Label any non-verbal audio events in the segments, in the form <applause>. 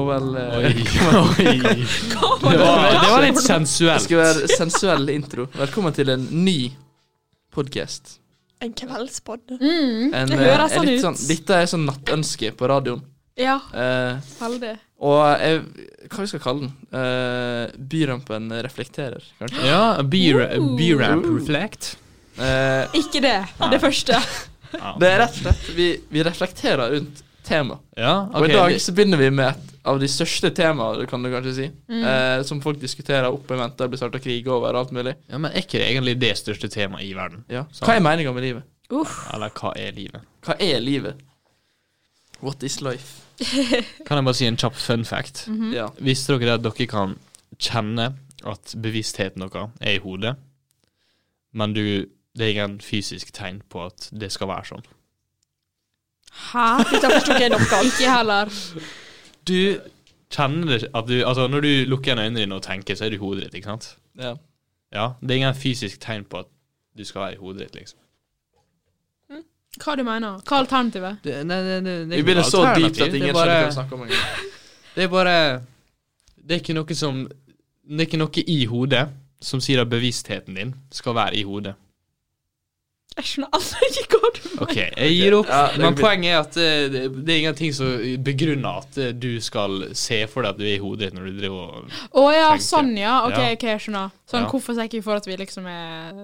Og vel eh, Oi, <laughs> oi. Det var, det var litt Det skal være sensuell intro. Velkommen til en ny podkast. En kveldspod En, det eh, høres sånn ut. ut. dette er sånn nattønske på radioen. Ja, Eh, veldig. og jeg, hva vi skal kalle den? Uh, byrampen reflekterer, kanskje? Ja, byramp uh. reflect. Eh, Ikke det. Det første. det er rett og slett Vi, vi reflekterer rundt tema. Ja, Og i dag så begynner vi med et av de største temaene, kan du kanskje si. Eh, som folk diskuterer opp i mente, blir starta krig over og alt mulig. Ja, men er ikke det egentlig det største temaet i verden? Ja. Sant. Hva er meninga med livet? Uff. Eller hva er livet? Hva er livet? What is life? <laughs> Kan jeg bare si en kjapp fun fact? Ja. Visste dere at dere kan kjenne at bevisstheten deres er i hodet, men du, det er ingen fysisk tegn på at det skal være sånn? Hæ? Dette forsto ikke jeg noe av. Ikke heller. Du kjenner det at du Altså, når du lukker igjen øynene dine og tenker, så er du i hodet ditt, ikke sant? ja. Ja, det er ingen fysisk tegn på at du skal være i hodet ditt, liksom. Hva du mener Hva er alternativet? Det, nei, nei, nei, det er Vi ikke noe så dypt alternativ, at det er ingen bare- skjønner hva vi snakker om engang. <laughs> Det er bare Det er ikke noe som Det er ikke noe i hodet som sier at bevisstheten din skal være i hodet. Jeg skjønner altså <laughs> ikke hva du mener. OK, jeg gir opp. Ja, men poenget er at eh, det, det er ingenting som begrunner at eh, du skal se for deg at du er i hodet ditt når du driver og Å ja, Tenker. sånn ja. OK, Ja. okay jeg skjønner. Sånn, Ja. Hvorfor sier ikke for at vi liksom er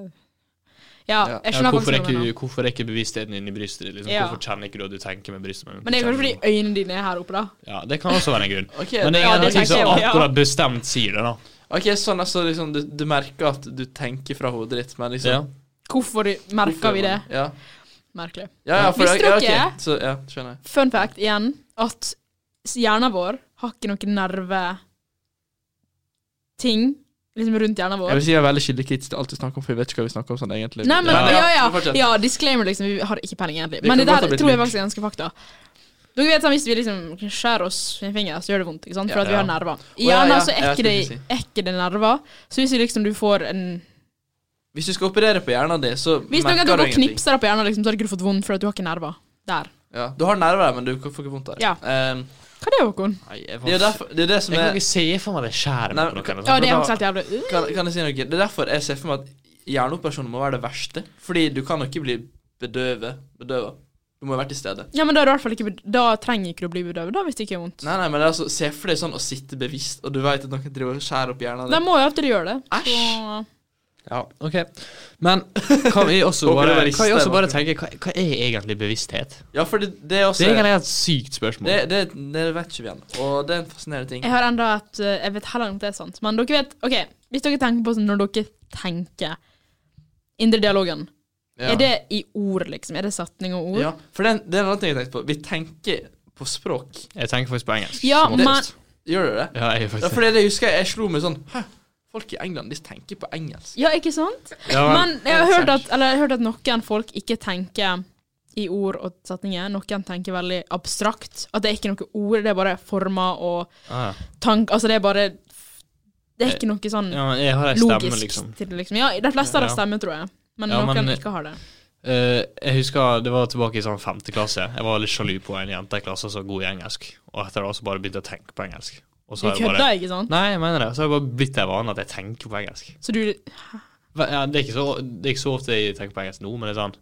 Ja, jeg jeg ja, skjønner hvorfor, er ikke, hvorfor er ikke bevisstheten din i brystet ditt? Liksom? Ja. Hvorfor kjenner ikke du at du tenker med brystet? Men det er kanskje fordi øynene dine er her oppe, da. Ja, det kan også være en grunn. <laughs> okay, Men det er Ja, det ingenting ja, som jeg ja. akkurat bestemt sier det, da. Ok, sånn altså liksom du, du merker at du tenker fra hodet ditt, men liksom Ja. Hvorfor merker vi det? Ja, Merkelig. ja, ja for Visste ja, dere- ok, Så, ja, skjønner jeg. Fun fact igjen, at hjernen vår har ikke noen nerveting liksom rundt hjernen vår. Jeg vil si jeg er veldig kildekritisk til alt vi snakker om, for jeg vet ikke hva vi snakker om sånn egentlig. Nei, men ja, ja, ja, ja, disclaimer, liksom. Vi har ikke peiling, egentlig. Men det der tror jeg faktisk er ganske fakta. Dere vet sånn, Hvis vi liksom skjærer oss i en finger, så gjør det vondt. ikke sant? For Ja. at vi Ja. har nerver. I ja, hjernen ja, så er ikke, det, si. er ikke det nerver. Så hvis vi liksom du får en Hvis du skal operere på hjernen din, så Hvis noen merker går du og ingenting. knipser deg på hjernen, liksom, så har ikke du fått vondt fordi du har ikke nerver. Der. Ja, du har nerver der, men du får ikke vondt der. Ja. Um, Hva er det, Håkon? Nei, jeg, det er jo derfor, det er det som jeg kan er ikke se for meg det skjæret Nei, på noen. Ja, det er faktisk helt jævlig. Uh. kan, kan jeg si noe? Det er derfor jeg ser for meg at hjerneoperasjoner må være det verste. Fordi du kan jo ikke bli bedøvet. bedøva. Du må jo være til stede. Ja, men da, er du i hvert fall ikke, bed- da trenger ikke du å bli bedøvet, da, hvis det ikke er vondt. Nei, nei, men det er altså, Se for deg sånn å sitte bevisst, og du vet at noen driver og skjærer opp hjernen De din. må jo alltid gjøre det. Æsj. Så- Ja, ok Men kan vi også bare, kan vi også bare tenke hva, hva er egentlig bevissthet? Ja, for det, det er også Det er egentlig et sykt spørsmål. det, det, det vet ikke vi ennå, og det er en fascinerende ting. Jeg har enda et eh, Jeg vet heller ikke om det er sant, men dere vet Ok, hvis dere tenker på sånn når dere tenker Indre dialogen, Ja. er det i ord, liksom? Er det setning og ord? Ja, for det, er en- det er en annen ting jeg tenkte på. Vi tenker på språk. Jeg tenker faktisk på engelsk. Ja, men- Gjør du det? Ja, jeg gjør faktisk Ja, for det, jeg husker jeg slo meg sånn Hæ, folk i England, de tenker på engelsk. Ja, ikke sant? Ja, Men jeg har, hørt at, eller, jeg har hørt at noen folk ikke tenker i ord og setninger. Noen tenker veldig abstrakt. At det er ikke noe ord, det er bare former og ah, tank... Altså, det er bare Det er ikke noe sånn ja, men jeg har ei stemme, logisk liksom. til det, liksom. Ja, de fleste har Ja. stemme, tror jeg. Men Ja, noen men- ikke har det. Uh, jeg husker det var tilbake i sånn femte klasse. Jeg var litt sjalu på en jente i klassen som var god i engelsk. Og etter det så bare begynte jeg å tenke på engelsk. Og så Du har jeg kødder, bare ikke sant? Nei, jeg mener det. Så har det bare blitt en vane at jeg tenker på engelsk. Så du Ja, det, er ikke så, det er ikke så ofte jeg tenker på engelsk nå, men det er sånn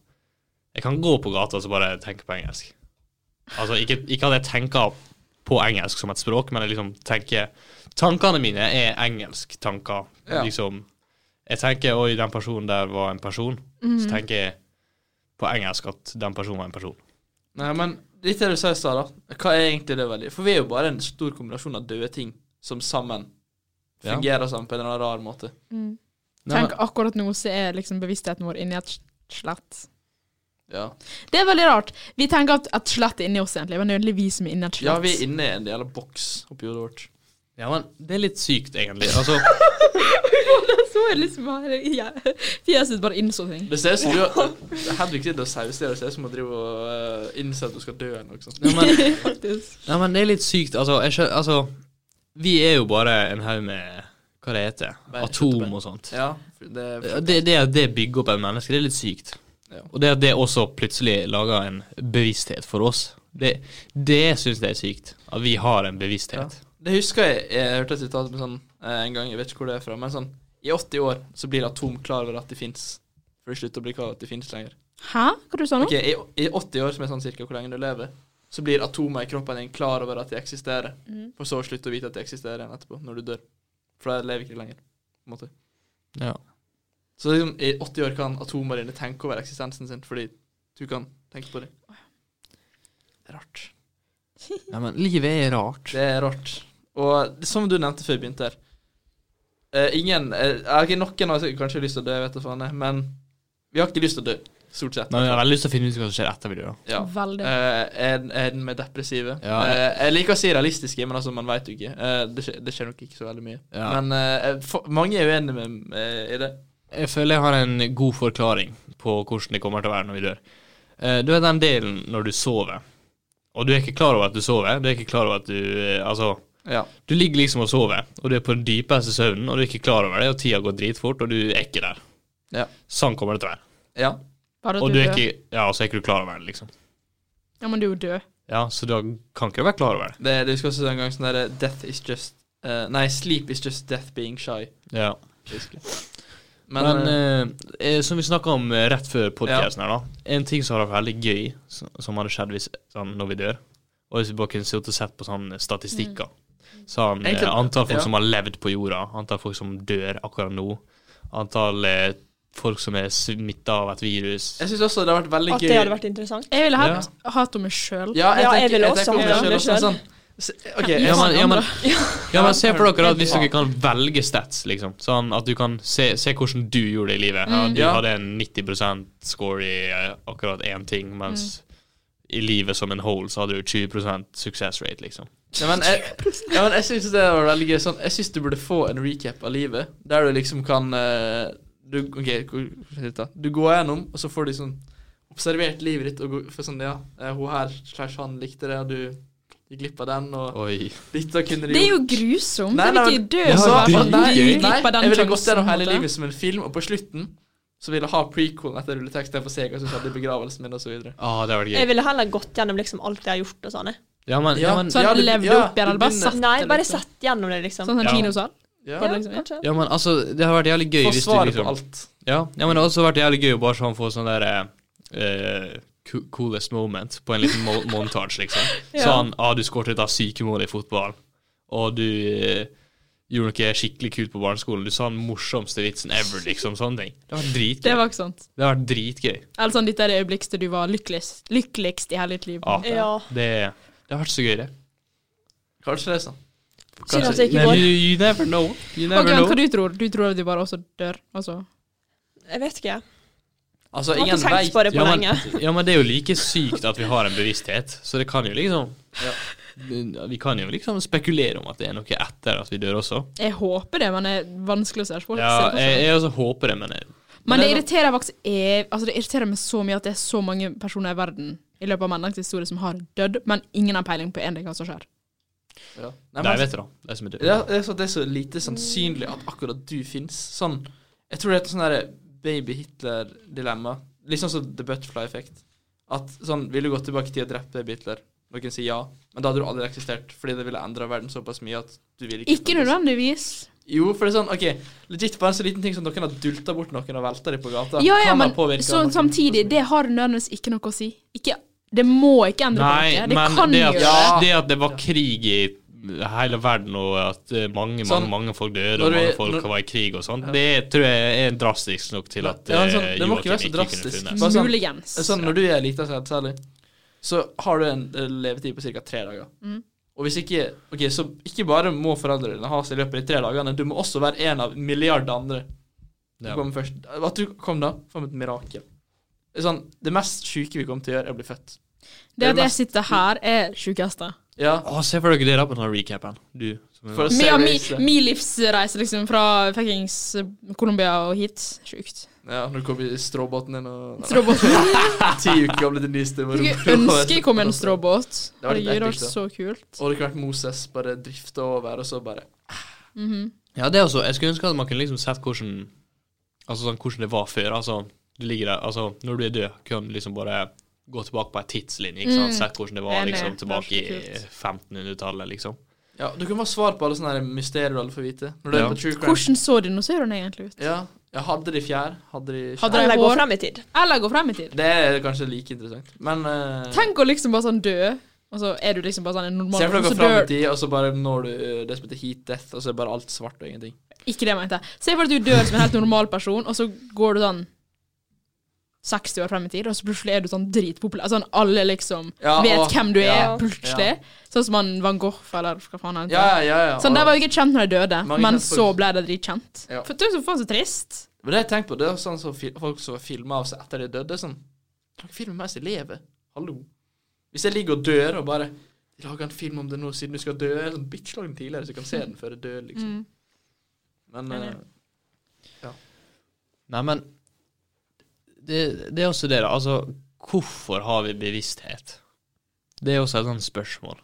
Jeg kan gå på gata og så bare tenke på engelsk. Altså, ikke, ikke at jeg tenker på engelsk som et språk, men jeg liksom tenker Tankene mine er engelsk-tanker. Ja. Liksom Jeg tenker oi, den personen der var en person. Så tenker jeg på engelsk at den personen var en person. Nei, men litt det du sa i stad, da. Hva er egentlig det veldig? For vi er jo bare en stor kombinasjon av døde ting som sammen Ja. fungerer sammen på en eller annen rar måte. Nei, Tenk men- akkurat nå så er liksom bevisstheten vår inni et slett. Ja. Det er veldig rart. Vi tenker at et slett er inni oss, egentlig, men det er egentlig vi som er inni et slett. ja, vi er inne i en av boks oppi hodet vårt. Ja, men det er litt sykt, egentlig. <laughs> Altså, så jeg liksom bare ja. Fjeset bare innså ting. Det ser ut som du har Henrik sitter og sauser. Det ser ut som å drive og uh, innser at du skal dø eller noe sånt. ja, men, <laughs> Faktisk. ja, men det er litt sykt. Altså, jeg skjø, altså Vi er jo bare en haug med Hva det heter? Bare Atom og sånt. Ja, for det Det, det at det bygger opp et menneske, det er litt sykt. Ja. Og det at det også plutselig lager en bevissthet for oss, det, det syns jeg er sykt. At vi har en ja. bevissthet. Det husker jeg Jeg hørte et sitat med sånn eh, en gang, jeg vet ikke hvor det er fra, men sånn I 80 år så blir atom klar over at de fins. For det slutter å bli klar over at de fins lenger. Hæ? Hva du sa nå? Okay, i, I 80 år, som er sånn cirka hvor lenge du lever, så blir atomer i kroppen din klar over at de eksisterer. For så å slutte å vite at de eksisterer igjen etterpå, når du dør. For da lever ikke de lenger. På en måte. Ja. Så liksom, i 80 år kan atomene dine tenke over eksistensen sin, fordi du kan tenke på det. Det er rart. ja, men livet er rart. Det er rart. Og som du nevnte før vi begynte her uh, Ingen uh, okay, Noen har kanskje lyst til å dø, vet du faen, men vi har ikke lyst til å dø. Stort sett. Men jeg har veldig lyst til å finne ut hva som skjer etter vi dør. Ja. Veldig. Uh, er, er den med depressive? Ja. Uh, jeg liker å si realistiske, men altså, man veit jo ikke. Uh, det, skjer, det skjer nok ikke så veldig mye. Ja. Men for, mange er uenige med i det. Jeg føler jeg har en god forklaring på hvordan det kommer til å være når vi dør. Eh, Du er den delen når du sover, og du er ikke klar over at du sover. Du er ikke klar over at du Altså, Ja. du ligger liksom og sover, og du er på den dypeste søvnen, og du er ikke klar over det, og tida går dritfort, og du er ikke der. Ja. Sånn kommer det til å være. ja. Bare Og du du er ikke Ja, så er ikke du klar over det, liksom. Ja, men du er jo død. Ja, så du kan ikke være klar over det. Det, husker skal også en gang sånn derre Death is just uh, Nei, sleep is just death being shy. Ja. basically. Men, Men, eh, eh, som vi snakka om eh, rett før podkasten her, da. En ting som hadde vært veldig gøy, som, hadde skjedd hvis, sånn, når vi dør, og hvis vi bare kunne sittet og sett på sånne statistikker. Sånn eh, Egentlig- antall folk ja. som har levd på jorda, antall folk som dør akkurat nå, antall eh, folk som er smitta av et virus. jeg syns også det har vært veldig gøy. At det hadde vært interessant. Jeg ville hatt hatt om meg sjøl. Ja, jeg, Ja, jeg ville også meg det sånn. Se- Ja, men, <laughs> ja, men, ja, men se for dere at hvis dere kan velge stats, liksom. Sånn at du kan se, se hvordan du gjorde det i livet. Ja, du Ja. hadde en 90% score i eh, akkurat én ting, mens i livet som en whole så hadde du 20 success rate, liksom. Ja, men jeg, ja, men jeg syns det var veldig gøy. Sånn, jeg syns du burde få en recap av livet, der du liksom kan eh, du, OK? Du går gjennom, og så får du sånn observert livet ditt, og for sånn Ja, eh, hun her slash han likte det, og du gikk glipp av den, og Oi. dette kunne du Det er jo grusomt. Nei, jeg vil ikke dø Ja, nei, du nei, den jeg ville gått gjennom hele livet som en film, og på slutten så ville ha prequelen etter rulleteksten for å se hva som skjedde i begravelsen min, og så videre. Ah, det hadde vært Jeg ville heller gått gjennom liksom alt jeg har gjort og sånn. Ja, men, ja, men, Sånn Ja, det, levde ja, opp igjen, eller bare satt Nei, bare liksom. sett gjennom det, liksom. Sånn som Ja. kinosal? Ja. Ja, liksom, ja. Kanskje. ja, men altså, det har vært jævlig gøy hvis du Få liksom på alt. Ja, ja, men det har også vært jævlig gøy å bare sånn få sånn der eh, co- coolest moment på en liten mo montage, liksom. <laughs> Ja. Sånn, ah, du skåret et av sykemål i fotball, og du eh, gjorde noe skikkelig kult på barneskolen. Du sa den morsomste vitsen ever, liksom. Sånne ting. Det var dritgøy. Det var ikke sant. Det var dritgøy. Eller sånn, dette er det øyeblikket du var lykkeligst, lykkeligst i hele ditt liv. Ja. Ja. Det, det har vært så gøy, det. Kanskje det sånn. Synd at det ikke går. you, you never know. You never okay, know. hva du tror du? tror at du bare også dør? Altså. Jeg vet ikke. Altså, ingen veit på Ja men, ja, men det er jo like sykt at vi har en bevissthet, så det kan jo liksom Vi kan jo liksom spekulere om at det er noe etter at vi dør også. Jeg håper det, men det er vanskelig å se for Ja, jeg, jeg også håper det, men jeg, Men det det er irriterer faktisk ev altså det irriterer meg så mye at det er så mange personer i verden i løpet av menneskets historie som har dødd, men ingen har peiling på en ting hva som skjer. ja. Nei, Nei, vet du da. De som er Det døde. er, det er, så, det er så lite sannsynlig at akkurat du fins. Sånn Jeg tror det er et sånn baby Hitler-dilemma. Litt sånn som The Butterfly Effect. At sånn, Vil du gå tilbake i tid og drepe Hitler? Noen si ja, men da hadde du aldri eksistert, fordi det ville endra verden såpass mye at du ville ikke Ikke nødvendigvis. Jo, for det er sånn, OK, legit bare en så liten ting som noen har dulta bort noen og velta dem på gata. Ja, ja, men så, noen samtidig, det har nødvendigvis ikke noe å si. Ikke, det må ikke endre Nei, på noe. Det men kan det gjøre at, Ja. det. at det var krig i hele verden, og at eh, mange, Sånn, mange mange folk døde, og mange vi- folk når- var i krig og sånn, det tror jeg er drastisk nok til at Ja, sånn, eh, det må ikke være så drastisk. funnet. Sånn- Muligens. Sånn, når du er lita, særlig, så har du en eh, levetid på ca. tre dager. Mm. Og hvis ikke Ok, så ikke bare må foreldrene ha seg i løpet av de tre dagene, du må også være en av milliarder andre. Ja. kommer først. At du kom da, som et mirakel. Det, er sånn, det mest sjuke vi kommer til å gjøre, er å bli født. Det at det jeg sitter her, er sjukeste. Ja, Å, se for dere det da på denne recapen. Du. Min, For se Mi, mi, min livsreise liksom fra fuckings Colombia og hit. Sjukt. Ja, når du kommer i stråbåten din og Stråbåten. <laughs> ti uker gamle blitt det var Jeg rolig. skulle ønske jeg kom i en stråbåt. Det hadde vært så kult. Og det kunne vært Moses bare drifte over, og så bare Mhm. ja, det er også Jeg skulle ønske at man kunne liksom sett hvordan Altså sånn hvordan det var før. Altså, du ligger der Altså, når du er død, kan du liksom bare gå tilbake på ei tidslinje. Ikke sant? Mm. Sett hvordan det var liksom tilbake i var så 1500-tallet, liksom. Ja, du kan få svar på alle sånne mysterier du alle får vite. Når du Ja. er på true crime. Hvordan så dinosaurene egentlig ut? Ja, ja, hadde de fjær? Hadde de Hadde de Eller gå frem i tid. Eller gå frem i tid? Det er kanskje like interessant. Men uh, Tenk å liksom bare sånn dø, og så er du liksom bare sånn en normal Se for deg å så gå fram i tid, og så bare når du det som heter heat death, og så er bare alt svart og ingenting. Ikke det jeg mente. Se for deg at du dør som en helt normal person, og så går du sånn 60 år frem i tid, og så plutselig er du sånn dritpopulær. Sånn alle liksom Ja, vet og- hvem du er, ja, plutselig. Sånn som han Van Gogh, eller hva faen han heter. Ja, ja, ja. Sånn, og- Der var jo ikke kjent når de døde, men så ble det dritkjent. Ja. For det er så faen så trist. Men det jeg tenker på, det er sånn som så folk som filmer av seg etter de døde. Sånn Lag film mens de lever. Hallo. Hvis jeg ligger og dør og bare lager en film om det nå siden du skal dø. Jeg er Sånn bitch, lag den tidligere, så jeg kan se den før jeg dør, liksom. Mm. Men uh, Ja. Nei, men det, det er også det, da. Altså, hvorfor har vi bevissthet? Det er også et sånt spørsmål.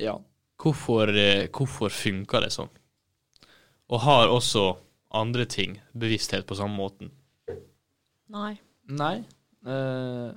ja. Hvorfor, eh, hvorfor funker det sånn? Og har også andre ting bevissthet på samme måten? Nei. Nei. Uh,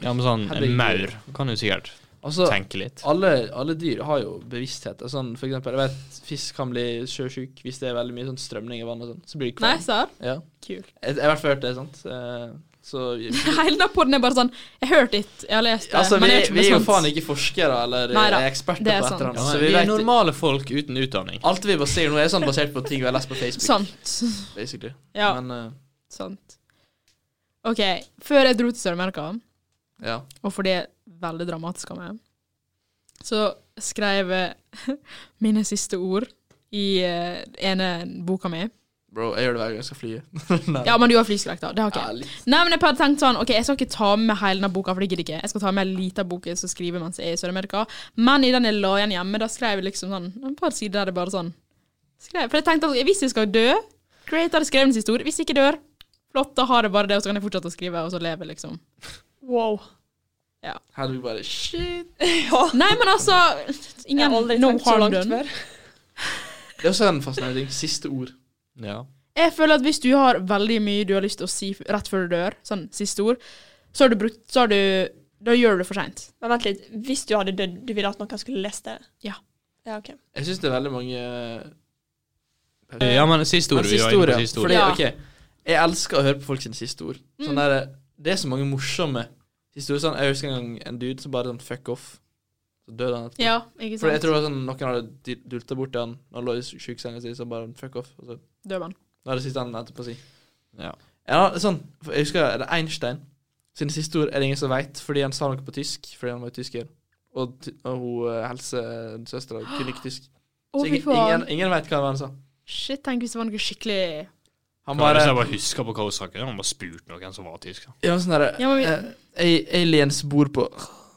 Ja, men sånn, en maur kan jo sikkert altså, tenke litt. alle, alle dyr har jo bevissthet. Sånn, for eksempel, jeg vet fisk kan bli sjøsjuk hvis det er veldig mye sånn strømning i vannet sånn. Så blir de Nei, kvalm. serr? Ja. Kul. Jeg, jeg har i hvert fall hørt det, sant. Eh, så <laughs> Hele den podden er bare sånn Jeg har hørt litt, jeg har lest det, Altså, vi, men jeg er ikke vi er jo faen ikke forskere eller Nei eh, eksperter det er på et eller annet. Ja, så vi, vi er vet normale folk uten utdanning. Alt vi bare sier nå, er sånn basert på ting vi har lest på Facebook. Sant. Basically. Ja, Men uh, sant. OK, før jeg dro til Sør-Amerika ja. og fordi det veldig dramatisk av meg, så skrev jeg <laughs> mine siste ord i uh, ene boka mi. Bro, jeg gjør det hver gang jeg skal fly. <laughs> Ja, men du har flyskrekk, da. Det har ikke jeg. Ja, Nei, men jeg hadde tenkt sånn, ok, jeg skal ikke ta med hele denne boka, for det gidder ikke. Jeg skal ta med en liten bok som skriver mens jeg er i Sør-Amerika. Men i den jeg la igjen hjemme, da skrev jeg liksom sånn et par sider der det bare sånn skrev. For jeg tenkte at hvis jeg skal dø, great, hadde skrevet en siste ord. Hvis jeg ikke dør, flott, da har jeg bare det, og så kan jeg fortsette å skrive, og så leve, liksom. Wow. Her er vi bare shit. <laughs> Ja. Nei, men altså Jeg Ingen har aldri no tenkt så harm langt done. før. Det er også en fascinerende ting. Siste ord. Ja. Jeg føler at hvis du har veldig mye du har lyst til å si rett før du dør, sånn siste ord, så har du brukt Så har du Da gjør du det for seint. Men vent litt. Hvis du hadde dødd, du ville at noen skulle lest det? Ja. Ja, okay. Jeg syns det er veldig mange ja, men siste ord. Men siste ord, ja. siste ord. Fordi, Ja. ok, jeg elsker å høre på folk sine siste ord. Sånn Mm. der, det er så mange morsomme siste ord. Sånn, jeg husker en gang en dude som bare sånn fuck off. Så døde han etterpå. Ja, ikke sant. For jeg tror det var sånn, noen hadde dulta borti han når han lå i sjukesenga si, så bare fuck off. Og så døde han. det er det siste han etterpå på å si. Ja. Ja, sånn, for jeg husker det er Einstein sine siste ord er det ingen som veit, fordi han sa noe på tysk, fordi han var tysker. Og, og hun eh, helsesøstera kunne ikke tysk. Så ingen, ingen, ingen veit hva han sa. Shit, tenk hvis det var noe skikkelig Han Bare, jeg bare husker på hva hun kunne han bare spurt noen som var tysk. da. Ja, sånn derre Ja, men vi- eh, Aliens bor på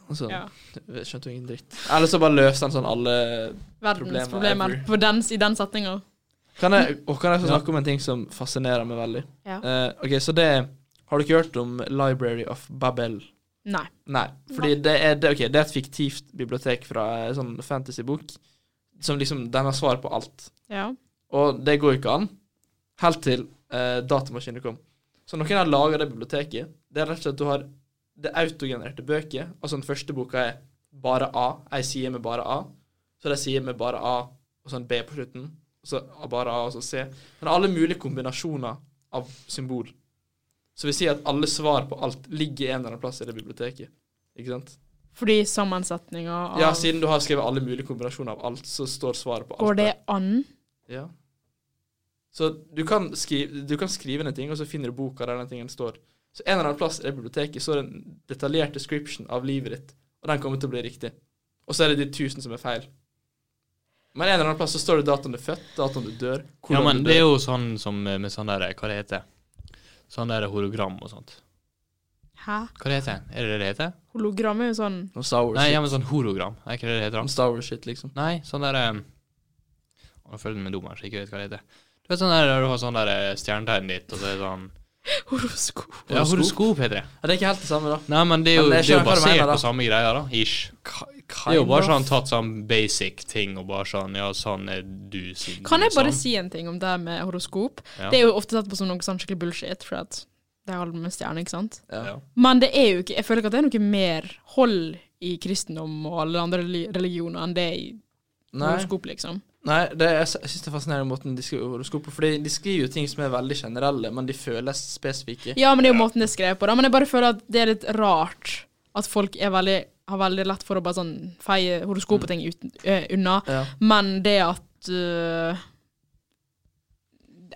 Og så ja, skjønte jo ingen dritt. Eller så bare løste han sånn alle Problemer den, i den setninga. Kan jeg, og kan jeg få snakke om en ting som fascinerer meg veldig? Ja. Eh, ok, så det Har du ikke hørt om Library of Babel? Nei. Nei. Fordi det er, det, okay, det er et fiktivt bibliotek fra en sånn fantasybok som liksom Den har svar på alt. Ja. Og det går jo ikke an helt til eh, datamaskiner kom. Så noen har laga det biblioteket. Det er rett og slett at du har det autogenererte bøker. Altså den første boka er bare A, ei side med bare A. Så det er side med bare A og så en B på slutten. Og så bare A og så C. Men alle mulige kombinasjoner av symbol. Så vi sier at alle svar på alt ligger en eller annen plass i det biblioteket. Ikke sant? Fordi sammensetninga av Ja, siden du har skrevet alle mulige kombinasjoner av alt, så står svaret på alt. Går det an? Ja. Så du kan, skrive, du kan skrive en ting, og så finner du boka der den tingen står. Så en eller annen plass i det biblioteket så er det en detaljert description av livet ditt, og den kommer til å bli riktig. Og så er det de tusen som er feil. Men en eller annen plass så står det datoen du er født, datoen du dør, Ja, men du det er jo sånn som med sånn der Hva det heter Sånn der hologram og sånt. Hæ? Hva det heter Er det det det heter? Hologram er jo sånn Noe Star Wars Nei, ja, men sånn hologram. Er ikke det det heter? Da? Star Wars shit, liksom. Nei, sånn der um, Nå føler jeg meg dum her, så jeg ikke vet hva det heter. Du vet sånn der du har sånn der eh, ditt, og så er det sånn horoskop. Ja, horoskop heter det. Ja, det er ikke helt det samme, da. Nei, men det er jo, Men det er jo basert mener, på samme greia, da. Ish. Det er jo bare sånn tatt sånn basic ting, og bare sånn Ja, sånn er du siden Kan er jeg bare sånn. si en ting om det med horoskop? Ja. Det er jo ofte tatt på som noe sånn skikkelig bullshit, for at det er alt med stjerner, ikke sant? Ja. Men det er jo ikke Jeg føler ikke at det er noe mer hold i kristendom og alle andre religioner enn det i Nei. horoskop, liksom. Nei, det, jeg, sy- jeg syns det er fascinerende måten de skriver horoskop på. Fordi de skriver jo ting som er veldig generelle, men de føles spesifikke. Ja, men det er jo måten det er skrevet på, da. Men jeg bare føler at det er litt rart at folk er veldig, har veldig lett for å bare sånn feie horoskop og ting uten, øh, unna. Ja. Men det at øh,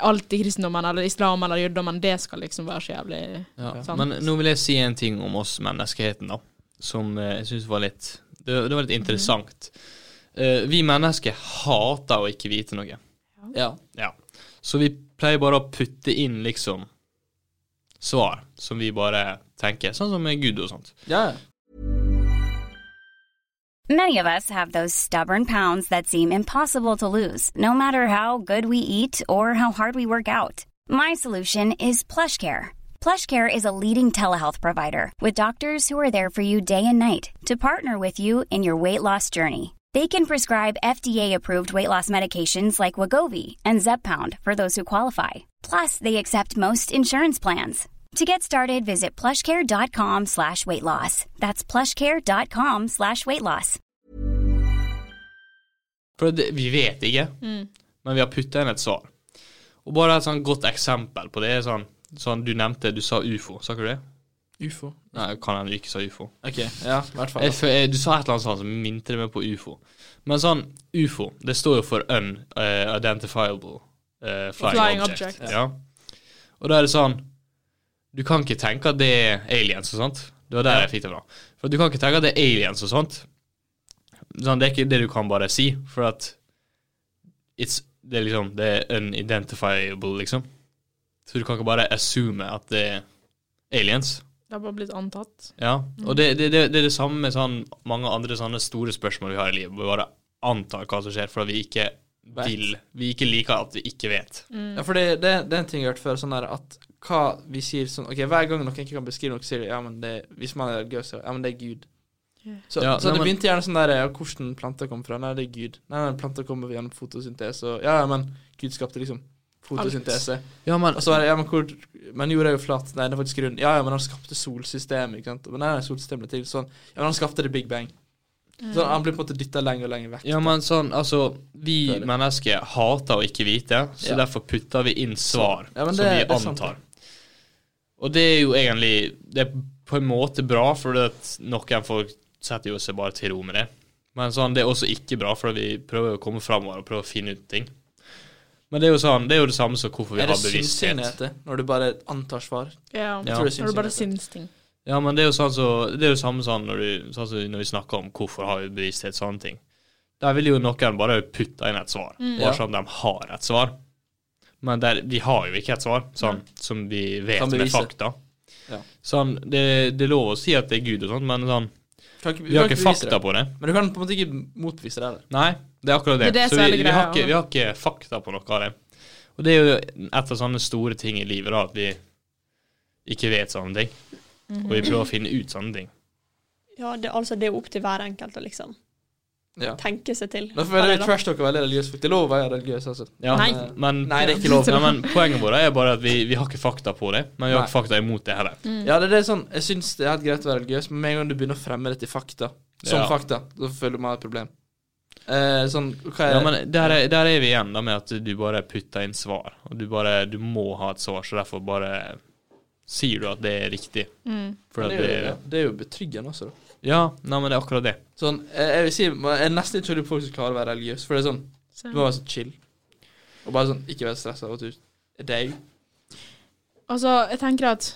alt i kristendommen eller islam eller jødedommen, det skal liksom være så jævlig Ja. Sant. Men nå vil jeg si en ting om oss menneskeheten, da, som eh, jeg syns var litt det, det var litt interessant. Eh, vi mennesker hater å ikke vite noe. Ja. Ja. Så vi pleier bare å putte inn liksom svar som vi bare tenker, sånn som med Gud og sånt. ja. Many of us have those stubborn pounds that seem impossible to lose, no matter how good we eat or how hard we work out. My solution is PlushCare. PlushCare is a leading telehealth provider with doctors who are there for you day and night to partner with you in your weight loss journey. They can prescribe FDA-approved weight loss medications like Wagovi and Zepbound for those who qualify. Plus, they accept most insurance plans. To get started, visit plushcare.com slash weight loss. That's plushcare.com slash weight loss. For det, vi vet ikke, men vi har putta inn et svar. Og bare et sånn godt eksempel på det er sånn, sånn Du nevnte Du sa ufo, sa ikke du det? Ufo. Nei, kan hende du ikke sa ufo. OK. Ja, i hvert fall. Jeg, du sa et eller annet sånt som minte meg på ufo. Men sånn ufo, det står jo for unidentifiable uh, flying, Flying object. object. Ja. Og da er det sånn Du kan ikke tenke at det er aliens og sånt. Det var der jeg fikk det fra. For du kan ikke tenke at det er aliens og sånt. Sånn, det er ikke det du kan bare si, for at it's, det er liksom Det er unidentifiable, liksom. Så du kan ikke bare assume at det er aliens. Det har bare blitt antatt. Ja, og det, det, det, det er det samme med sånn mange andre sånne store spørsmål vi har i livet. Vi bare antar hva som skjer, fordi vi ikke Vet. vil Vi ikke liker at vi ikke vet. Ja, for det, det, det er en ting jeg har hørt før, sånn der at hva vi sier sånn Ok, hver gang noen ikke kan beskrive noe, sier de ja, men det Hvis man er religiøs, så ja, men det er Gud. Så, Ja, så nei, det begynte gjerne sånn der ja, Hvordan planter kommer fra? Nei, det er Gud. Nei, nei, planter kommer gjennom fotosyntese. Og, ja, ja, men Gud skapte liksom fotosyntese. Ja, men så ja, men hvor Men jorda er jo flat. Nei, det er faktisk grunn. Ja, ja, men han skapte solsystemet, ikke sant. Men nei, solsystemet ble til sånn. Ja, men han skapte det Big Bang. Så han blir på en måte dytta lenger og lenger vekk. Ja, men sånn, altså Vi mennesker hater å ikke vite, så Ja. derfor putter vi inn svar Ja, men som det- vi det sant, antar. Og det er jo egentlig Det er på en måte bra, for at noen folk setter jo seg bare til ro med det. Men sånn, det er også ikke bra, for vi prøver å komme framover og prøve å finne ut ting. Men det er jo sånn, det er jo det samme som hvorfor vi har bevissthet. Er det heter? Når du bare antar svar? Ja. Er Når du bare syns ting. Ja, men det er jo sånn så, det er jo samme sånn når, du, sånn som når vi snakker om hvorfor har vi bevissthet, sånne ting. Der vil jo noen bare putte inn et svar, bare Ja. sånn at de har et svar. Men der, de har jo ikke et svar, sånn som vi vet med fakta. Ja. Sånn, det, det er lov å si at det er Gud og sånt, men sånn, ikke, vi har ikke fakta på det. Men du kan på en måte ikke motbevise det heller. Nei, det er akkurat det. Det er det så vi, vi, har ikke, vi har ikke fakta på noe av det. Og det er jo et av sånne store ting i livet, da, at vi ikke vet sånne ting. Og vi prøver å finne ut sånne ting. Ja, det, altså det er opp til hver enkelt å liksom Ja. tenke seg til. Nå føler det trash talk er veldig religiøs. For det er lov å være religiøs, altså. Ja, Nei. Men, Nei, det er ikke lov. Ja, men poenget vårt er bare at vi, vi har ikke fakta på det, men vi har Nei. ikke fakta imot det heller. Ja, det er det sånn Jeg syns det er helt greit å være religiøs, men med en gang du begynner å fremme det til fakta, som Ja. fakta, da føler man et problem. Eh, sånn Hva er Ja, men der er, der er vi igjen da med at du bare putter inn svar, og du bare Du må ha et svar, så derfor bare sier du at det er riktig. For det, at er jo, det, ja, det er jo betryggende også, da. Ja, nei, men det er akkurat det. Sånn, jeg, vil si Jeg er nesten ikke tror folk som klarer å være religiøs, for det er sånn Du må være så chill. Og bare sånn ikke være stressa over at du er deg. Altså, jeg tenker at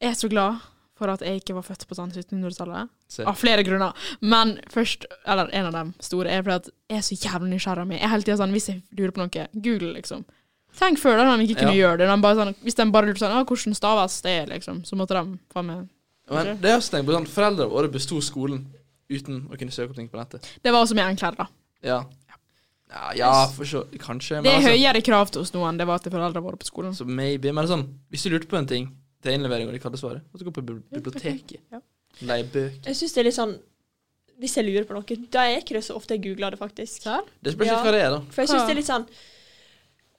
Jeg er så glad for at jeg ikke var født på sånn 1700-tallet. Av flere grunner. Men først, eller en av dem store, er fordi at jeg er så jævlig nysgjerrig. Jeg er hele tida sånn, hvis jeg lurer på noe, google, liksom. Tenk før da de ikke kunne Ja. gjøre det. De bare sånn, hvis de bare lurte sånn ah, 'Hvordan staves det?' liksom, så måtte de faen meg Men det er også tenkt på sånn Foreldre våre besto skolen uten å kunne søke opp ting på nettet. Det var også mye klær, da. Ja. Ja, ja for så Kanskje. Det er altså, høyere krav til oss nå enn det var til foreldrene våre på skolen. Så maybe. Men det er sånn Hvis du lurte på en ting til innlevering og de hadde svaret, så gå på biblioteket. Ja. Leie bøker. Jeg syns det er litt sånn Hvis jeg lurer på noe, da er ikke det så ofte jeg googler det, faktisk. Serr? Det spørs Ja. hva det er, da. For jeg syns det er litt sånn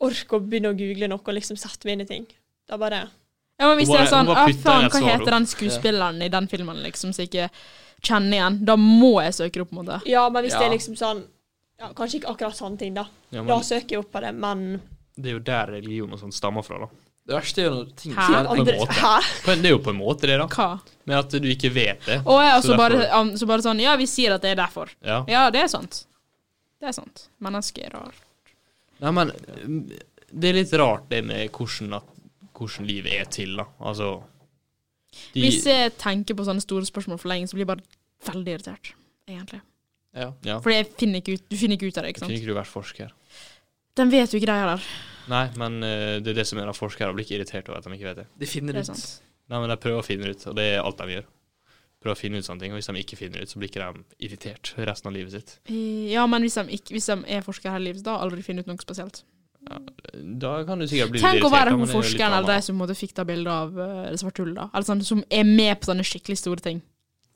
Ork å begynne å google noe og liksom sette meg inn i ting. Da bare Ja, men hvis det er sånn bare faen, hva heter den skuespilleren i den filmen, liksom, som jeg ikke kjenner igjen? Da må jeg søke det opp, på en måte. Ja, men hvis det er liksom sånn ja, Kanskje ikke akkurat sånne ting, da. Ja, Da søker jeg opp på det, men det er jo der religion og sånn stammer fra, da. Det verste er jo når ting Hæ? som er på en måte. Hæ? Det er jo på en måte det, da. Hva? Men at du ikke vet det. Og jeg, Så bare, derfor- um, så bare sånn Ja, vi sier at det er derfor. Ja. Ja, det er sant. Det er sant. Mennesker er rart. Nei, men mm, det er litt rart det med hvordan, at, hvordan livet er til, da. Altså de, Hvis jeg tenker på sånne store spørsmål for lenge, så blir jeg bare veldig irritert. Egentlig. Ja. Ja. Fordi jeg finner ikke ut, du finner ikke ut av det, ikke sant? Kunne sant? ikke du vært forsker? Den vet jo ikke det heller. Nei, men uh, det er det som gjør at forskere blir ikke irritert over at de ikke vet det. De finner Det er ut. sant. Nei, men de prøver å finne ut, og det er alt de gjør. Prøver å finne ut sånne ting, og hvis de ikke finner ut, så blir ikke de irritert resten av livet sitt. Ja, men hvis de, ikke, hvis de er forskere hele livet, da aldri finner ut noe spesielt. Da kan du sikkert bli litt Tenk å være hun er forskeren eller de som måtte fikk det bildet av uh, det svarte hullet, da. Eller sånn, som er med på sånne skikkelig store ting.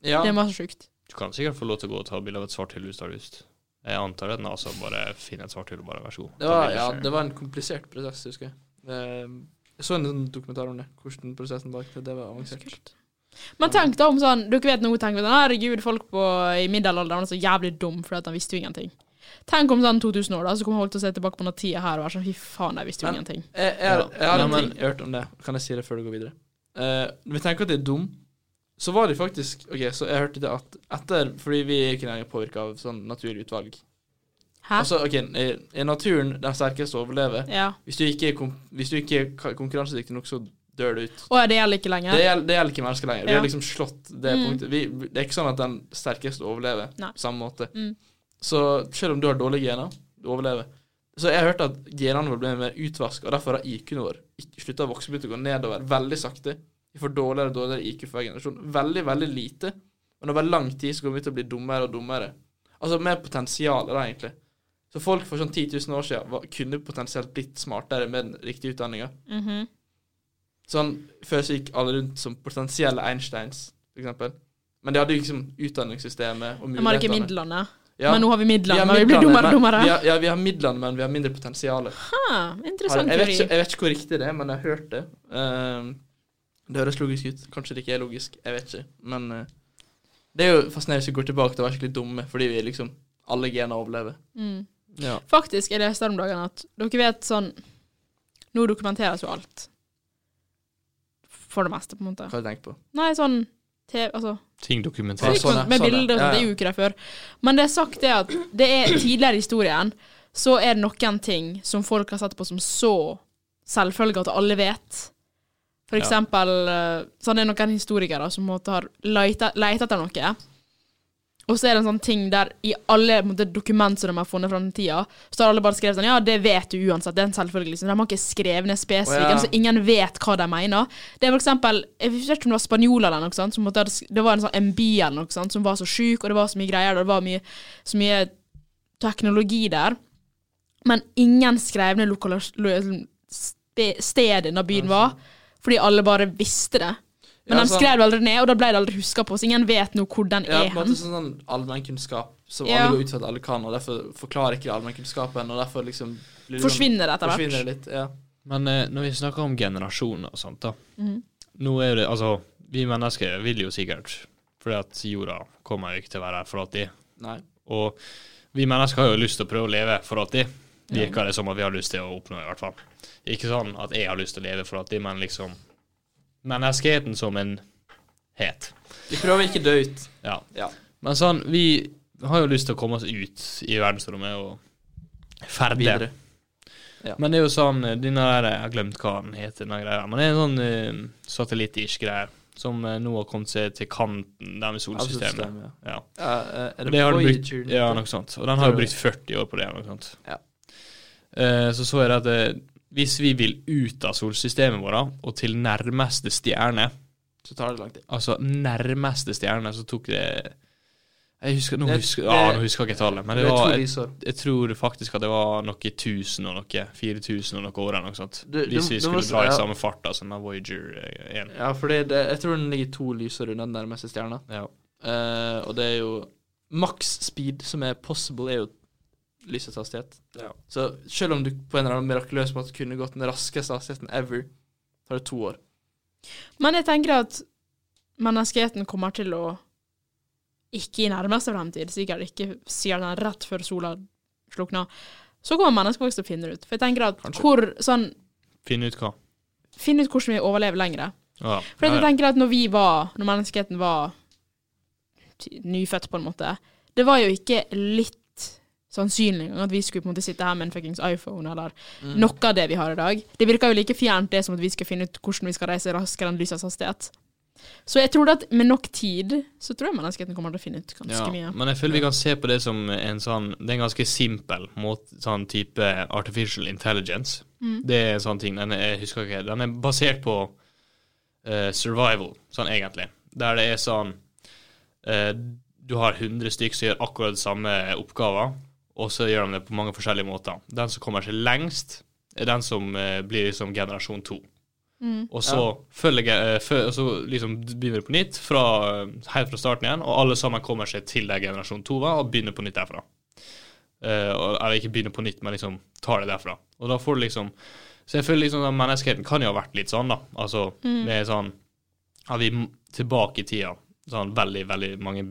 Ja. Det var så sjukt. Du kan sikkert få lov til å gå og ta bilde av et svart hull hvis du har lyst. Jeg antar at NASA bare finner et svart hull og bare vær så god. Det var, ja, det var en komplisert prosess, husker jeg. Eh, Jeg så en sånn dokumentar om det, hvordan prosessen bak det. Det var avansert. Men tenk da om sånn Dere vet noe, tenker vi sånn Herregud, folk på, i middelalderen er så jævlig dum fordi de visste jo ingenting. Tenk om sånn 2000 år, da, så kommer folk til å se tilbake på den tida her og være sånn Fy faen, jeg visste jo ingenting. Jeg, jeg, har- jeg har en ting jeg har hørt om det. Kan jeg si det før du går videre? Uh, når vi tenker at det er dum, så var det faktisk Ok, så jeg hørte det at etter Fordi vi er ikke lenger påvirka av sånn naturutvalg. Hæ? Altså, ok, i naturen den sterkeste å overleve? ja. Hvis du ikke er, hvis du ikke er konkurransedyktig nok, så dør du ut. Å ja, det gjelder ikke lenger? Det, gjelder, det gjelder ikke mennesker lenger. Vi har liksom slått det Mm. punktet. Vi, det er ikke sånn at den sterkeste overlever på samme måte. Mm. Så selv om du har dårlige gener, du overlever. Så jeg har hørt at genene våre blir mer utvaska, og derfor har IQ-en vår slutta å vokse, begynt å gå nedover veldig sakte. Vi får dårligere og dårligere IQ for hver generasjon. Veldig, veldig lite. Men over lang tid så kommer vi til å bli dummere og dummere. Altså mer potensial, da, egentlig. Så folk for sånn 10 000 år siden var, kunne potensielt blitt smartere med den riktige utdanninga. Mhm. Sånn, Før så gikk alle rundt som potensielle Einsteins, for eksempel. Men de hadde jo liksom utdanningssystemet og De har ikke midlene. Ja, Men nå har vi vi midlene, har men vi blir dummere og dummere. Vi har, ja, vi har midlene, men vi har mindre potensial. Interessant Jeg vet, ikke, jeg vet ikke hvor riktig det er, men jeg har hørt det. Uh, det høres logisk ut. Kanskje det ikke er logisk. Jeg vet ikke. Men uh, det er jo fascinerende hvis vi går tilbake til å være skikkelig dumme, fordi vi liksom alle gener overlever. Mm. Ja. Faktisk, jeg leste om dagen at dere vet sånn Nå dokumenteres jo alt. For det meste, på en måte. Hva har du tenkt på? Nei, sånn TV, altså Ting dokumentert. sånn. Med Sånn, bilder og sånt, Ja, det ja. er jo ikke før. Men det er sagt det at det er tidligere i historien så er det noen ting som folk har sett på som så selvfølge at alle vet. For eksempel ja. så er det noen historikere som på en måte har leita etter noe. Og så er det en sånn ting der i alle måte, dokument som de har funnet fra den tida, så har alle bare skrevet sånn Ja, det vet du uansett. Det er en selvfølgelig. Liksom. De har ikke skrevet ned spesifikt, oh, ja. så ingen vet hva de mener. Det er for eksempel Jeg vet ikke om det var spanjoler eller noe sånt. Som måtte, det var en sånn MB eller noe sånt som var så sjuk, og det var så mye greier, og det var mye, så mye teknologi der. Men ingen skrev ned stedet da byen var, fordi alle bare visste det. Men Ja, de sånn- skrev det aldri ned, og da ble det aldri huska på, så ingen vet nå hvor den Ja, er på en hen. måte sånn, sånn allmennkunnskap som Ja. alle går ut fra at alle kan, og derfor forklarer ikke allmennkunnskapen, og derfor liksom blir det Forsvinner det etter forsvinner hvert. det litt. Ja. Men eh, når vi snakker om generasjoner og sånt, da. Mm. Nå er det Altså, vi mennesker vil jo sikkert fordi at jorda kommer jo ikke til å være her for alltid. Nei. Og vi mennesker har jo lyst til å prøve å leve for alltid. Virker det som at vi har lyst til å oppnå, i hvert fall. Ikke sånn at jeg har lyst til å leve for alltid, men liksom Menneskeheten som en het. Vi prøver ikke dø ut. Ja. Ja. Men sånn, vi har jo lyst til å komme oss ut i verdensrommet og ferde. Ja. Men det er jo sånn, eh, denne der, jeg har glemt hva den heter, denne greia. Men det er en sånn uh, satellitt-ish greie som uh, nå har kommet seg til kanten der med solsystemet. Solsystemet, Ja. Ja, Uh, er det, det brukt, ja, noe sånt. Og den har jo brukt 40 år på det. Noe sånt. Ja. Uh, så så det at eh, hvis vi vil ut av solsystemet vårt og til nærmeste stjerne, Så tar det lang tid. altså nærmeste stjerne, så tok det Jeg husker, nå husker, det- ja, nå husker jeg ikke tallet, men det var jeg, jeg tror faktisk at det var noe 1000 og noe 4000 og noe år eller noe sånt. Du- hvis vi skulle dra i ja. samme fart da, som med Voyager eh, 1. Ja, for det, jeg tror den ligger to lysår unna den nærmeste stjerna. Ja. Uh, og det er jo Max speed som er possible, er jo lysets hastighet. Ja. Så selv om du på en eller annen mirakuløs måte kunne gått den raskeste hastigheten ever, tar det to år. Men jeg tenker at menneskeheten kommer til å ikke i nærmeste fremtid, sikkert ikke sier den rett før sola slukner, så kommer mennesker faktisk til å finne det ut. For jeg tenker at Kanskje. hvor sånn Finne ut hva. Finne ut hvordan vi overlever lenger. Ja. For jeg ja. tenker at når vi var Når menneskeheten var nyfødt, på en måte Det var jo ikke litt sannsynlig at vi skulle på en måte sitte her med en fuckings iPhone eller Mm. noe av det vi har i dag. Det virker jo like fjernt det som at vi skal finne ut hvordan vi skal reise raskere enn lysets hastighet. Så jeg tror at med nok tid, så tror jeg menneskeheten kommer til å finne ut ganske Ja, mye. men jeg føler vi kan se på det som en sånn Det er en ganske simpel måte, sånn type artificial intelligence. Mm. Det er en sånn ting den er, Jeg husker ikke Den er basert på uh, survival, sånn egentlig. Der det er sånn uh, Du har 100 stykk som gjør akkurat samme oppgaver, og så gjør de det på mange forskjellige måter. Den som kommer seg lengst, er den som eh, blir liksom generasjon to. Mm. Og så følger jeg, eh, så liksom begynner det på nytt, fra, eh, helt fra starten igjen, og alle sammen kommer seg til der generasjon to var, og begynner på nytt derfra. Eh, og, eller ikke begynner på nytt, men liksom tar det derfra. Og da får du liksom Så jeg føler liksom at menneskeheten kan jo ha vært litt sånn, da. Altså med sånn Har vi tilbake i tida, sånn veldig, veldig mange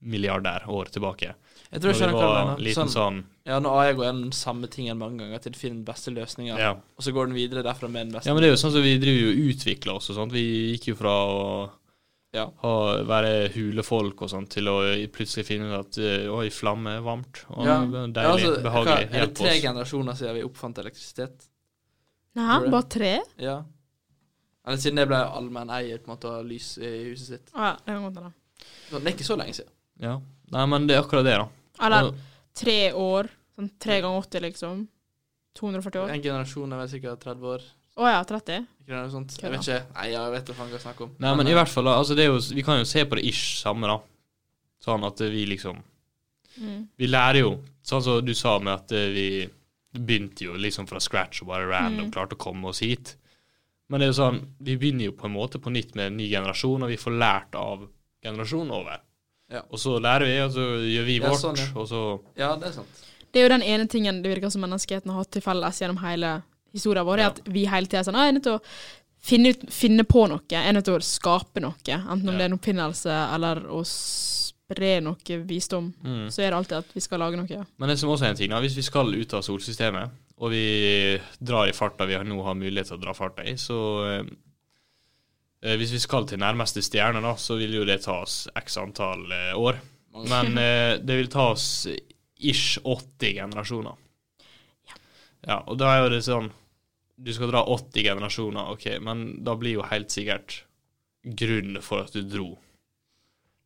milliarder år tilbake. Jeg tror jeg Når vi skjønner hva du var mener. liten Sånn, sånn ja, når AI går gjennom Samme samme tingen mange ganger til å finne den beste løsninga, ja. og så går den videre derfra med den beste. ja, men det er jo sånn som vi driver jo og utvikler oss og sånt. Vi gikk jo fra å Ja. ha, være hulefolk og sånt, til å plutselig finne ut at eh, oi, flamme er varmt. Og Ja. deilig, Ja, altså, behagelig. hva- Er det tre oss. generasjoner siden vi oppfant elektrisitet? Nei, bare tre? Ja. Eller siden det ble allmenneier på en måte å ha lys i huset sitt. Ja, det kan godt hende. Så Det er ikke så lenge siden. Ja. Nei, men det er akkurat det, da. Eller tre år. Sånn tre ganger 80, liksom. 240 år. En generasjon er vel sikkert 30 år. Å ja, 30? Ikke noe sånt? Jeg vet ikke. Nei, jeg vet hva han kan jeg snakker om. Nei, men i hvert fall, altså det er jo, vi kan jo se på det ish samme, da. Sånn at vi liksom Mm. Vi lærer jo, sånn som du sa med at eh, vi begynte jo liksom fra scratch og bare random Mm. klarte å komme oss hit. Men det er jo sånn, vi begynner jo på en måte på nytt med en ny generasjon, og vi får lært av generasjonen over. Ja. Og så lærer vi, og så gjør vi Ja, vårt, sånn, ja. og så Ja, det er sant. Det er jo den ene tingen det virker som menneskeheten har hatt til felles gjennom hele historien vår, er at vi hele tida er sånn Jeg er nødt til å finne, ut, finne på noe. Jeg er nødt til å skape noe. Enten om Ja. det er en oppfinnelse eller å spre noe visdom. mm. Så er det alltid at vi skal lage noe. Men det som også er en ting, da, hvis vi skal ut av solsystemet, og vi drar i farta vi nå har mulighet til å dra farta i, så eh, Hvis vi skal til nærmeste stjerne, da, så vil jo det ta oss x antall eh, år. Men <laughs> eh, det vil ta oss ish 80 generasjoner. Ja, og da er jo det sånn Du skal dra 80 generasjoner, OK, men da blir jo helt sikkert grunnen for at du dro.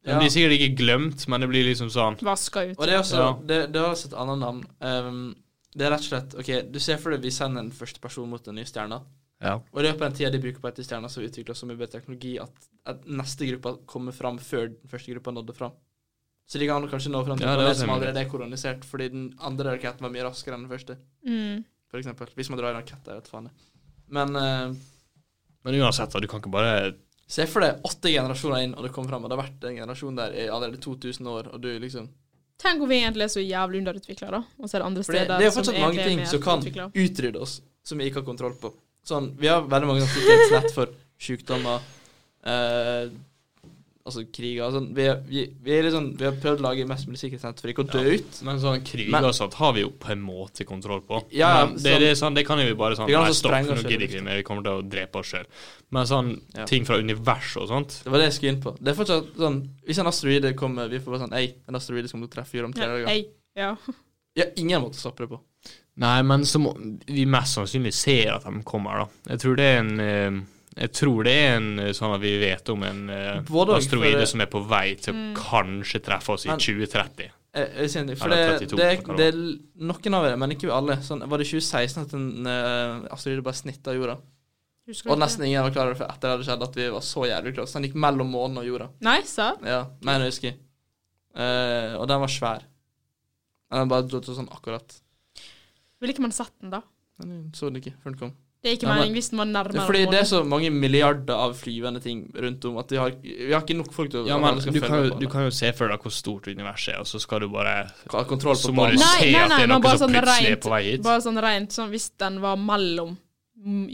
Den Ja. blir sikkert ikke glemt, men det blir liksom sånn Vaska ut. Og det er også Ja. det, det har også et annet navn. Um, det er rett og slett OK, du ser for deg vi sender en første person mot den nye stjerna. Ja. Og i løpet av den tida de bruker på etter stjerna, så utvikler så mye bedre teknologi at, at neste gruppe kommer fram før den første gruppa nådde fram. Så de kan kanskje nå fram til Ja, det, det er som allerede er koronisert, fordi den andre raketten var mye raskere enn den første, Mm. for eksempel. Hvis man drar en rakett der, vet faen. Men uh, Men uansett, da, du kan ikke bare Se for deg åtte generasjoner inn, og det kommer fram, og det har vært en generasjon der i allerede 2000 år, og du liksom Tenk om vi egentlig er så jævlig underutvikla, da. Og så er det andre det, steder det er jo som fortsatt mange er ting som kan utrydde oss, som vi ikke har kontroll på. Sånn, Vi har veldig mange sånn sikkerhetsnett for sykdommer, eh, altså kriger sånn. vi, vi, vi, er sånn, vi har prøvd å lage mest mulig sikkerhetsnett for ikke å dø ut. Men sånn kriger Men- og sånt har vi jo på en måte kontroll på. Ja, men det, sånn- det, sånn, det kan vi bare sånn Vi kan Nei, stopp, nå gidder ikke vi mer, vi kommer til å drepe oss sjøl. Men sånn Ja. ting fra universet og sånt Det var det jeg skulle inn på. Det er fortsatt sånn Hvis en asteroide kommer, vi får bare sånn Ei, en asteroide som kommer til å treffe jorda om tre Ja, dager. ja. Ja, ingen måte å stoppe det på. Nei, men som vi mest sannsynlig ser at de kommer, da. Jeg tror det er en eh, Jeg tror det er en eh, sånn at vi vet om en eh, Både asteroide det, som er på vei til å kanskje treffe oss i Men- 2030. Jeg, jeg ting, for det, 32, det, det, det er noen av dem, men ikke alle. Sånn, var det 2016 at en uh, asteroide bare snitta jorda? Husker Og nesten ingen var klar over det etter det hadde skjedd, at vi var så jævlig close. Den gikk mellom månen og jorda. Nei, sa? Ja, men jeg husker. Uh, og den var svær. Den bare dro til sånn akkurat. Ville ikke man sett den, da? Nei, jeg så den ikke før den kom. Det er ikke Nei, men- meningen hvis den var Det nærmere er fordi det er så mange milliarder av flyvende ting rundt om at vi har, vi har ikke nok folk til å Ja, men skal du kan, jo, du kan jo se for deg hvor stort universet er, og så skal du bare Ha kontroll på Så må du banen. Nei, se nei, at det nei, er noe bare som sånn plutselig er rent- på vei hit. Bare sånn rent sånn hvis den var mellom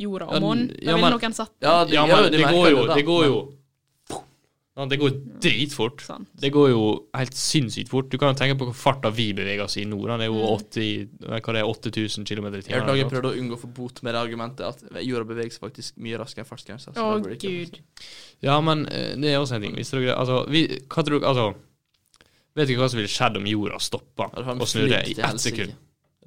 jorda og månen, ja, da ville noen sett den. Ja, det, Ja, men det, det går jo da, Det går men- jo Det går dritfort. Sant. Det går jo helt sinnssykt fort. Du kan jo tenke på hvor farta vi beveger oss i nå. Det er jo Mm. 80, hva det er 8000 km i Jeg har noen timen. å unngå å få bot med det argumentet at jorda beveger seg faktisk mye raskere enn fartsgrensa. så Å, gud. Ja, men eh, det er også en ting. Visste dere det? Altså, vi, hva tror dere Altså, vet dere hva som ville skjedd om jorda stoppa Og å snurre i ett sekund?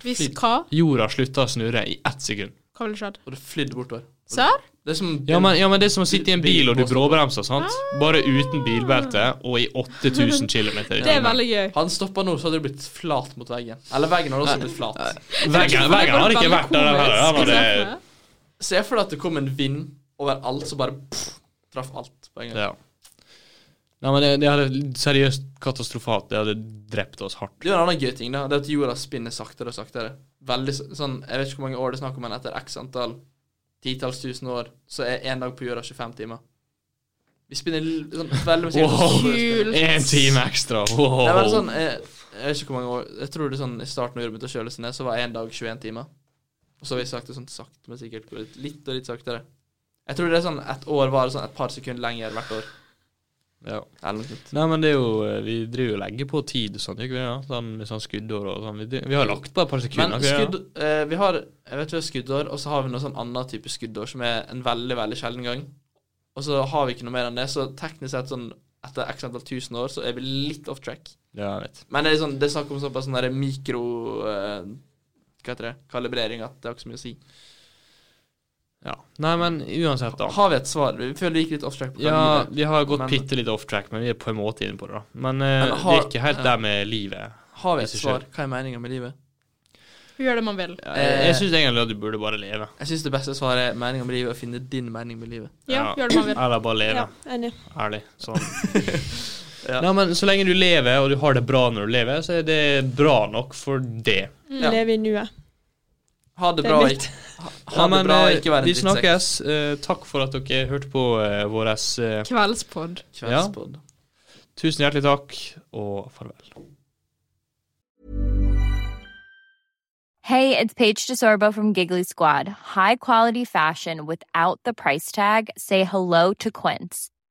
Hvis hva? Jorda slutta å snurre i ett sekund. Hva ville skjedd? Og det flydde bortover. Serr? Det er som Ja men, ja, men det er som å sitte i en bil og du bråbremser, sant? Bare uten bilbelte og i 8000 km i Det er veldig gøy. Han stoppa nå, så hadde det blitt flat mot veggen. Eller veggen hadde også blitt flat. Veggen veggen hadde ikke vært der heller. Hadde Se for deg at det kom en vind over alt, så bare pff, traff alt på en gang. Ja. Nei, men det, det hadde seriøst katastrofalt. Det hadde drept oss hardt. Det er en annen gøy ting, da. Det er at jorda spinner saktere og saktere. Veldig sånn Jeg vet ikke hvor mange år det er snakk om, men etter x antall titalls tusen år, så er én dag på jorda 25 timer. Vi spinner sånn veldig mye Wow. Kult. Én time ekstra. Wow. Det er sånn jeg, jeg vet ikke hvor mange år Jeg tror det er sånn i starten av jorda begynte å kjøle seg ned, så var én dag 21 timer. Og så har vi sagt det sånn sakte, men sikkert litt, og litt saktere. Jeg tror det er sånn et år varer sånn et par sekunder lenger hvert år. Ja. Nei, men det er jo eh, Vi driver jo legger på tid sånn, ikke vi Ja? Sånn, med sånn skuddår og sånn. Vi, vi har lagt på et par sekunder. Men skudd, ja. eh, vi har Jeg vet ikke, skuddår, og så har vi noe sånn annen type skuddår som er en veldig, veldig sjelden gang. Og så har vi ikke noe mer enn det, så teknisk sett sånn etter x antall tusen år, så er vi litt off track. Ja, jeg vet. Men det er sånn Det er snakk om såpass sånn mikro eh, Hva heter det? Kalibrering at det har ikke så mye å si. Ja. Nei, men uansett, da. Har vi et svar? Vi føler vi gikk litt off track på hva Ja, livet vi har gått Men- bitte litt off track, men vi er på en måte inne på det, da. Men, eh, Men har- det er ikke helt ja. der med livet. Har vi et hvis det svar? Hva er meninga med livet? Gjør det man vil. Ja, jeg jeg syns egentlig at du burde bare leve. Jeg syns det beste svaret er meninga med livet er å finne din mening med livet. Ja, gjør det man vil. Eller bare leve. Ja, enig. Ærlig. Sånn. <laughs> Ja. Nei, men så lenge du lever, og du har det bra når du lever, så er det bra nok for det. Ja. Leve i nuet. Ha det Det bra. Ikke, ha, Ja, det bra, eh, ikke vær en vi snakkes. Uh, takk for at dere hørte på uh, vår uh, Kveldspod. Kveldspodd. Tusen hjertelig takk, og farvel. Hey, it's Paige DeSorbo from Giggly Squad. High quality fashion without the price tag. Say hello to Quince.